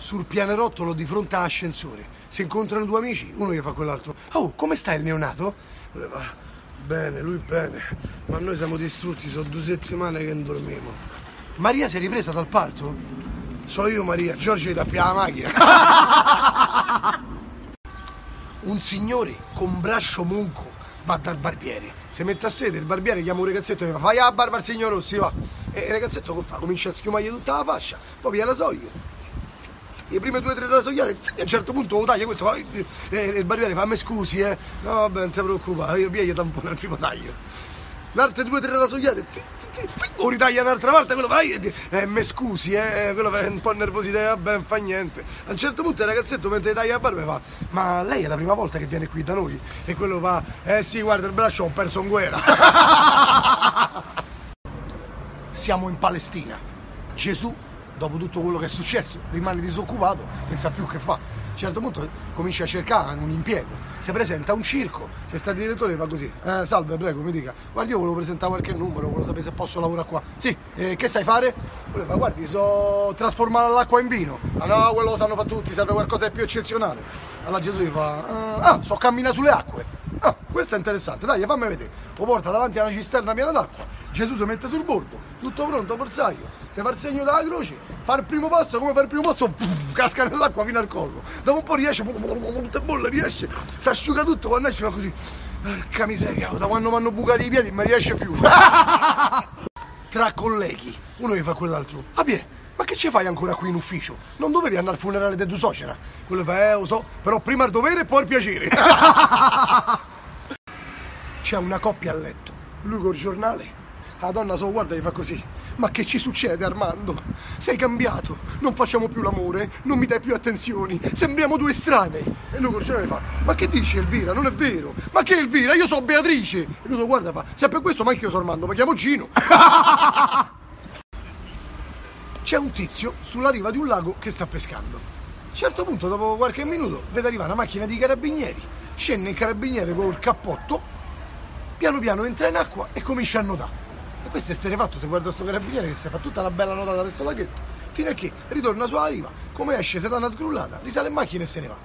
sul pianerottolo di fronte all'ascensore. Si incontrano due amici, uno gli fa quell'altro. Oh, come sta il neonato? Fa, bene, lui bene, ma noi siamo distrutti, sono due settimane che non dormiamo. Maria si è ripresa dal parto? So io Maria, Giorgio gli tappia la macchina. Un signore con braccio monco va dal barbiere, si mette a sedere, il barbiere chiama un ragazzetto e fa fai la barba al signor Rossi, va. E il ragazzetto che fa? Comincia a schiumargli tutta la fascia, poi via la soglia. Le prime due o tre rasoiate, a un certo punto lo taglia questo, e il barbiere fa, me scusi, eh. No, vabbè, non ti preoccupare, io piglio tampone al primo taglio. L'altre due o tre rasoiate, o ritaglia un'altra volta, quello vai e eh, me scusi, eh, quello fa un po' nervosità, vabbè, non fa niente. A un certo punto il ragazzetto mentre taglia la barba fa, ma lei è la prima volta che viene qui da noi? E quello fa, eh sì, guarda il braccio, ho perso in guerra. Siamo in Palestina. Gesù, dopo tutto quello che è successo, rimane disoccupato, non sa più che fa. A un certo punto comincia a cercare un impiego. Si presenta a un circo, c'è stato il direttore e fa così. Eh, salve, prego, mi dica. Guardi, io volevo presentare qualche numero, volevo sapere se posso lavorare qua. Sì, eh, che sai fare? Quello fa, guardi, so trasformare l'acqua in vino. Ah no, quello lo sanno fare tutti, serve qualcosa di più eccezionale. Allora Gesù gli fa, ah, so camminare sulle acque. Ah, questo è interessante, dai, fammi vedere. Lo porta davanti a una cisterna piena d'acqua. Gesù si mette sul bordo, tutto pronto, corsaio. Si fa il segno della croce, fa il primo passo, come fa il primo passo, puff, casca nell'acqua fino al collo. Dopo un po' riesce, tutte bolle, riesce, si asciuga tutto, quando esce fa così. Porca miseria, da quando mi hanno bucati i piedi non mi riesce più. Tra colleghi, uno gli fa quell'altro. Ah, beh, ma che ci fai ancora qui in ufficio? Non dovevi andare al funerale del tuo suocera? Quello fa, eh, lo so, però prima il dovere e poi il piacere. C'è una coppia a letto, lui col giornale, la donna solo guarda e fa così. Ma che ci succede Armando? Sei cambiato, non facciamo più l'amore, non mi dai più attenzioni, sembriamo due estranei. E lui col giornale fa, ma che dici Elvira? Non è vero. Ma che Elvira? Io sono Beatrice. E lui lo guarda e fa, se per questo ma anche io sono Armando, mi chiamo Gino. C'è un tizio sulla riva di un lago che sta pescando. A un certo punto, dopo qualche minuto, vede arrivare una macchina di carabinieri. Scende il carabiniere col cappotto, piano piano entra in acqua e comincia a nuotare. E questo è sterefatto se guarda sto carabiniere che si fa tutta la bella nuotata da questo laghetto, fino a che ritorna sulla riva, come esce, si dà una sgrullata, risale in macchina e se ne va.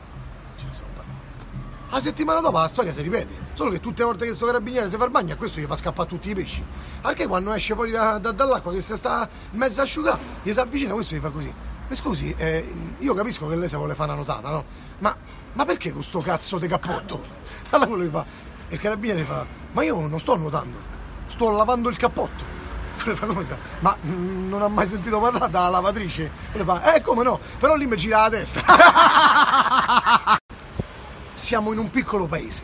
La settimana dopo la storia si ripete, solo che tutte le volte che sto carabiniere si fa il bagno a questo gli fa scappare tutti i pesci. Anche quando esce fuori da, da, dall'acqua che si sta mezza asciugata, gli si avvicina questo gli fa così. Mi scusi, eh, io capisco che lei si vuole fare una notata, no? Ma, ma perché con sto cazzo di cappotto? Allora quello gli fa, e il carabiniere fa, ma io non sto nuotando, sto lavando il cappotto. Ma mm, non ha mai sentito parlare della lavatrice? Quello fa, eh come no, però lì mi gira la testa. Siamo in un piccolo paese.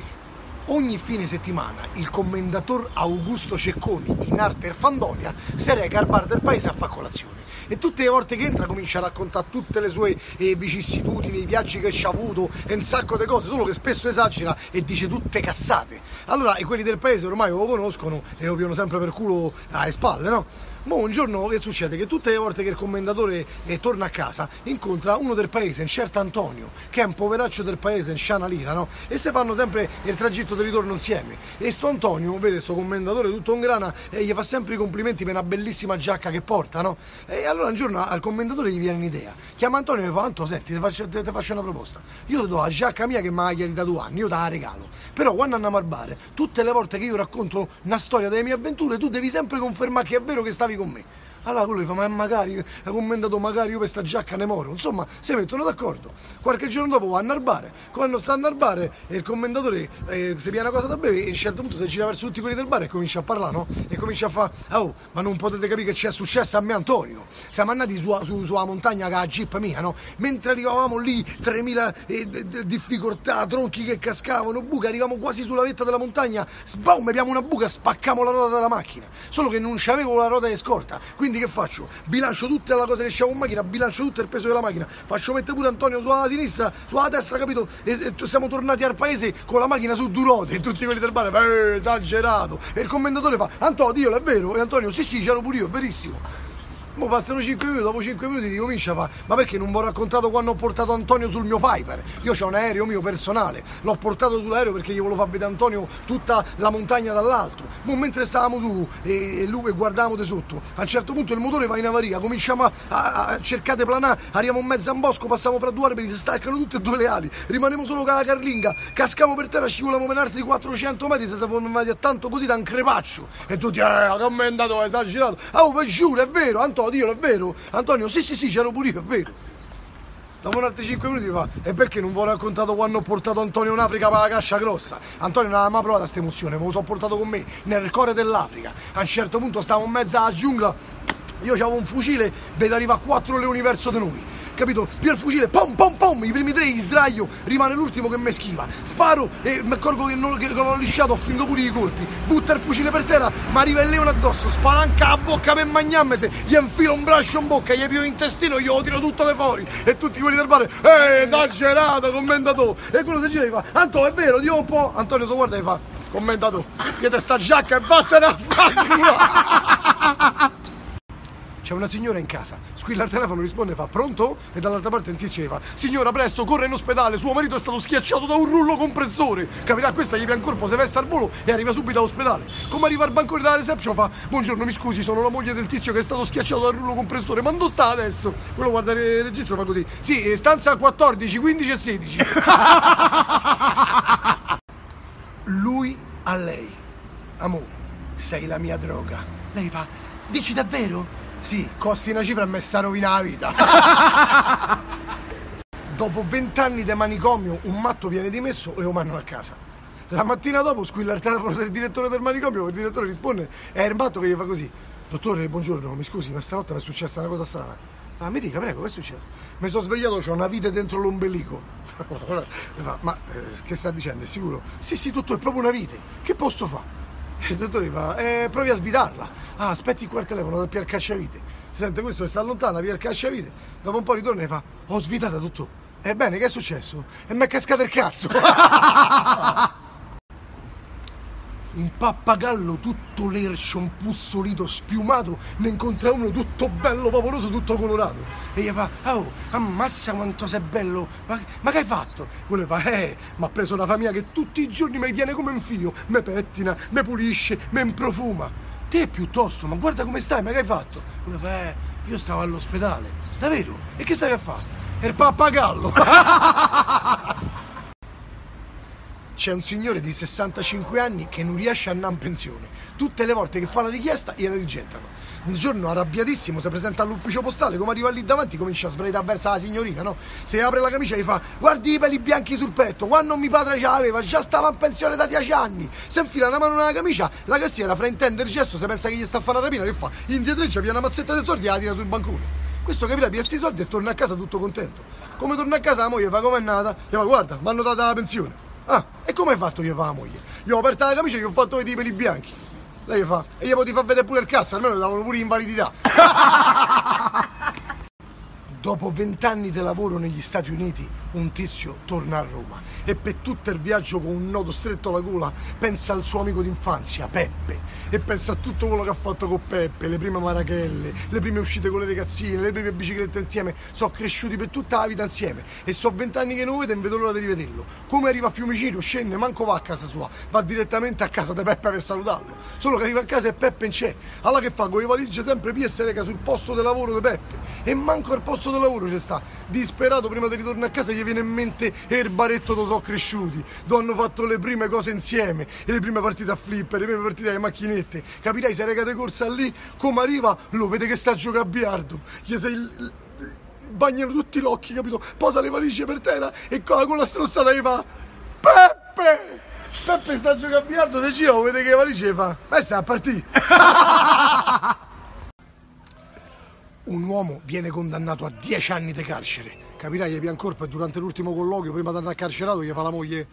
Ogni fine settimana il commendator Augusto Cecconi, in arte Erfandonia, si reca al bar del paese a fare colazione. E tutte le volte che entra comincia a raccontare tutte le sue eh, vicissitudini, i viaggi che ci ha avuto e un sacco di cose, solo che spesso esagera e dice tutte cazzate. Allora, e quelli del paese ormai lo conoscono e lo piano sempre per culo alle spalle, no? Ma un giorno che succede? Che tutte le volte che il commendatore eh, torna a casa incontra uno del paese, un certo Antonio, che è un poveraccio del paese, un scianalina, no? E se fanno sempre il tragitto di ritorno insieme. E sto Antonio, vede sto commendatore tutto in grana e gli fa sempre i complimenti per una bellissima giacca che porta, no? E allora un giorno al commendatore gli viene un'idea. Chiama Antonio e gli fa, Anto, senti, ti faccio, ti, ti faccio una proposta. Io ti do la giacca mia che mi ha chiedi da due anni, io te la regalo. Però quando andiamo al bar, tutte le volte che io racconto una storia delle mie avventure, tu devi sempre confermare che è vero che stavi con me. Allora quello gli fa, ma magari, ha commentato magari io per sta giacca ne moro. Insomma, si mettono d'accordo. Qualche giorno dopo vanno al bar. Quando stanno al bar, e il commentatore eh, si piena una cosa da bere e a un certo punto si gira verso tutti quelli del bar e comincia a parlare, no? E comincia a fare, oh, ma non potete capire che ci è successo a me Antonio. Siamo andati su, su, sulla montagna con la jeep mia, no? Mentre arrivavamo lì, 3000 eh, difficoltà, tronchi che cascavano, buche, arrivavamo quasi sulla vetta della montagna, sbaum, abbiamo una buca, spaccamo la ruota della macchina. Solo che non c'avevo la ruota di scorta, quindi che faccio? Bilancio tutta la cosa che c'avevo in macchina, bilancio tutto il peso della macchina, faccio mettere pure Antonio sulla sinistra, sulla destra, capito? E, e siamo tornati al paese con la macchina su due ruote e tutti quelli del bar, eh, esagerato. E il commentatore fa, Antonio, Dio, è vero? E Antonio, sì sì, c'ero pure io, è verissimo. Mo passano 5 minuti, dopo 5 minuti ricomincia a fa, ma perché non vi ho raccontato quando ho portato Antonio sul mio Piper? Io ho un aereo mio personale, l'ho portato sull'aereo perché gli volevo far vedere Antonio tutta la montagna dall'alto. Ma mentre stavamo su e, lui e guardavamo di sotto, a un certo punto il motore va in avaria, cominciamo a, a, a cercare di planare, arriviamo in mezzo a un bosco, passiamo fra due alberi, si staccano tutte e due le ali, rimaniamo solo con la carlinga, cascamo per terra, scivoliamo per arti di 400 metri, si siamo fermati a tanto così da un crepaccio. E tutti, eh, commentato, esagerato. Oh, vi giuro, è vero, Antonio, è vero. Antonio, sì, sì, sì, c'ero pure io, è vero. Dopo altri 5 minuti fa, e perché non vi ho raccontato quando ho portato Antonio in Africa per la cascia grossa? Antonio non aveva mai provato questa emozione, me lo sono portato con me nel cuore dell'Africa. A un certo punto stavamo in mezzo alla giungla, io avevo un fucile, vedo arriva quattro leoni verso di noi capito? Più il fucile, pom pom pom, i primi tre gli sdraio, rimane l'ultimo che mi schiva. Sparo e mi accorgo che, non, che l'ho lisciato, ho finito pure i colpi. Butta il fucile per terra, ma arriva il leone addosso, spalanca la bocca per mangiarmi, se gli infilo un braccio in bocca, gli pio intestino, glielo tiro tutto da fuori. E tutti quelli del bar, eh, esagerato, commentatore. E quello si gira e fa, Antonio è vero, dio un po'. Antonio si guarda e fa, commentatore, chiede sta giacca e vattene a fanculo. C'è una signora in casa, squilla il telefono, risponde e fa pronto? E dall'altra parte un tizio gli fa signora presto, corre in ospedale, suo marito è stato schiacciato da un rullo compressore. Capirà, questa gli pian corpo, si veste al volo e arriva subito all'ospedale. Come arriva al bancone della reception fa buongiorno mi scusi, sono la moglie del tizio che è stato schiacciato dal rullo compressore, ma dove sta adesso? Quello guarda il registro fa così, sì, stanza 14, 15 e 16. Lui a lei, amore, sei la mia droga. Lei fa, dici davvero? Sì, costi una cifra e mi sta rovinando la vita. dopo vent'anni di manicomio, un matto viene dimesso e lo mandano a casa. La mattina dopo squilla il telefono del direttore del manicomio, il direttore risponde, è il matto che gli fa così. Dottore, buongiorno, mi scusi, ma stanotte mi è successa una cosa strana. Fa, mi dica, prego, che è successo? Mi sono svegliato, ho una vite dentro l'ombelico. fa, ma eh, che sta dicendo, è sicuro? Sì, sì, tutto è proprio una vite. Che posso fare? Il dottore fa, eh, provi a svitarla. Ah, aspetti qua il telefono da Pier Cacciavite. Sente, questo sta lontano, Pier Cacciavite. Dopo un po' ritorna e fa, ho svitata tutto. Ebbene, che è successo? E mi è cascato il cazzo. un pappagallo tutto lercio, un pussolito spiumato, ne incontra uno tutto bello, vaporoso, tutto colorato. E gli fa, oh, ammazza quanto sei bello, ma, ma che hai fatto? Quello fa, eh, ma ha preso una famiglia che tutti i giorni mi tiene come un figlio, mi pettina, mi pulisce, mi profuma. Te piuttosto, ma guarda come stai, ma che hai fatto? Quello fa, eh, io stavo all'ospedale. Davvero? E che stavi a fare? È il pappagallo. c'è un signore di 65 anni che non riesce a andare in pensione. Tutte le volte che fa la richiesta gliela rigettano. Un giorno arrabbiatissimo si presenta all'ufficio postale, come arriva lì davanti comincia a sbraitare verso la signorina, no? Se apre la camicia e gli fa guardi i peli bianchi sul petto, quando mio padre ce l'aveva, già stava in pensione da 10 anni. Se infila una mano nella camicia, la cassiera fraintende il gesto, se pensa che gli sta a fare la rapina, che fa? Indietreggia, via una mazzetta di soldi e la tira sul bancone. Questo capirà, pia sti soldi e torna a casa tutto contento. Come torna a casa la moglie fa come è nata? E fa guarda, mi hanno data la pensione. Ah, e come hai fatto io con la moglie? Io ho aperto la camicia e gli ho fatto vedere i peli bianchi. Lei fa, e gli potevi far vedere pure il cazzo, almeno gli davano pure invalidità. Dopo vent'anni di lavoro negli Stati Uniti, un tizio torna a Roma e per tutto il viaggio con un nodo stretto alla gola pensa al suo amico d'infanzia, Peppe, e pensa a tutto quello che ha fatto con Peppe, le prime marachelle, le prime uscite con le ragazzine, le prime biciclette insieme, sono cresciuti per tutta la vita insieme e so vent'anni che non vedo e vedo l'ora di rivederlo. Come arriva a Fiumicino, scende, manco va a casa sua, va direttamente a casa di Peppe per salutarlo. Solo che arriva a casa e Peppe non c'è. Allora che fa? Con le valigie sempre via e se reca sul posto di lavoro di Peppe. E manco al posto di lavoro c'è sta. Disperato prima di ritornare a casa gli viene in mente il baretto dove sono cresciuti, dove hanno fatto le prime cose insieme, le prime partite a flipper, le prime partite alle macchinette. Capirai, se regate corsa lì, come arriva, lo vede che sta a giocare a biliardo. Gli sei bagnano tutti gli occhi, capito? Posa le valigie per terra e con la strozzata gli fa Peppe! Peppe sta a giocare a biliardo, se gira, vede che le valigie fa. Ma sta a partire. un uomo viene condannato a 10 anni di carcere. Capirai, pian corpo e durante l'ultimo colloquio, prima di andare carcerato, gli fa la moglie,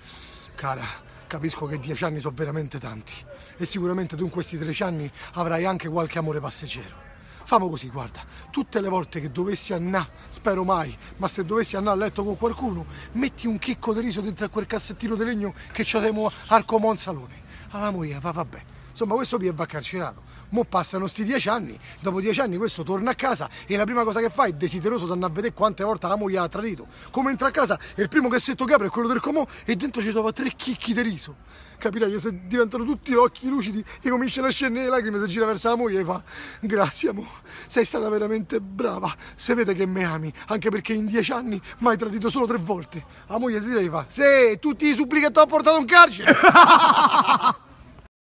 cara, capisco che 10 anni sono veramente tanti e sicuramente tu in questi 13 anni avrai anche qualche amore passeggero. Famo così, guarda, tutte le volte che dovessi andare, spero mai, ma se dovessi andare a letto con qualcuno, metti un chicco di riso dentro a quel cassettino di legno che ci abbiamo al comò in salone. Alla moglie fa, vabbè, Insomma, questo P va carcerato. Mo passano sti dieci anni, dopo dieci anni questo torna a casa e la prima cosa che fa è desideroso di andare a vedere quante volte la moglie ha tradito. Come entra a casa e il primo cassetto che apre è quello del comò e dentro ci trova tre chicchi di riso. Capirai che se diventano tutti occhi lucidi e cominciano a scendere le lacrime, si gira verso la moglie e fa Grazie amore, sei stata veramente brava, se vede che mi ami, anche perché in dieci anni mi hai tradito solo tre volte. La moglie si tira e fa Sì, tutti i suppli che ti ho portato in carcere.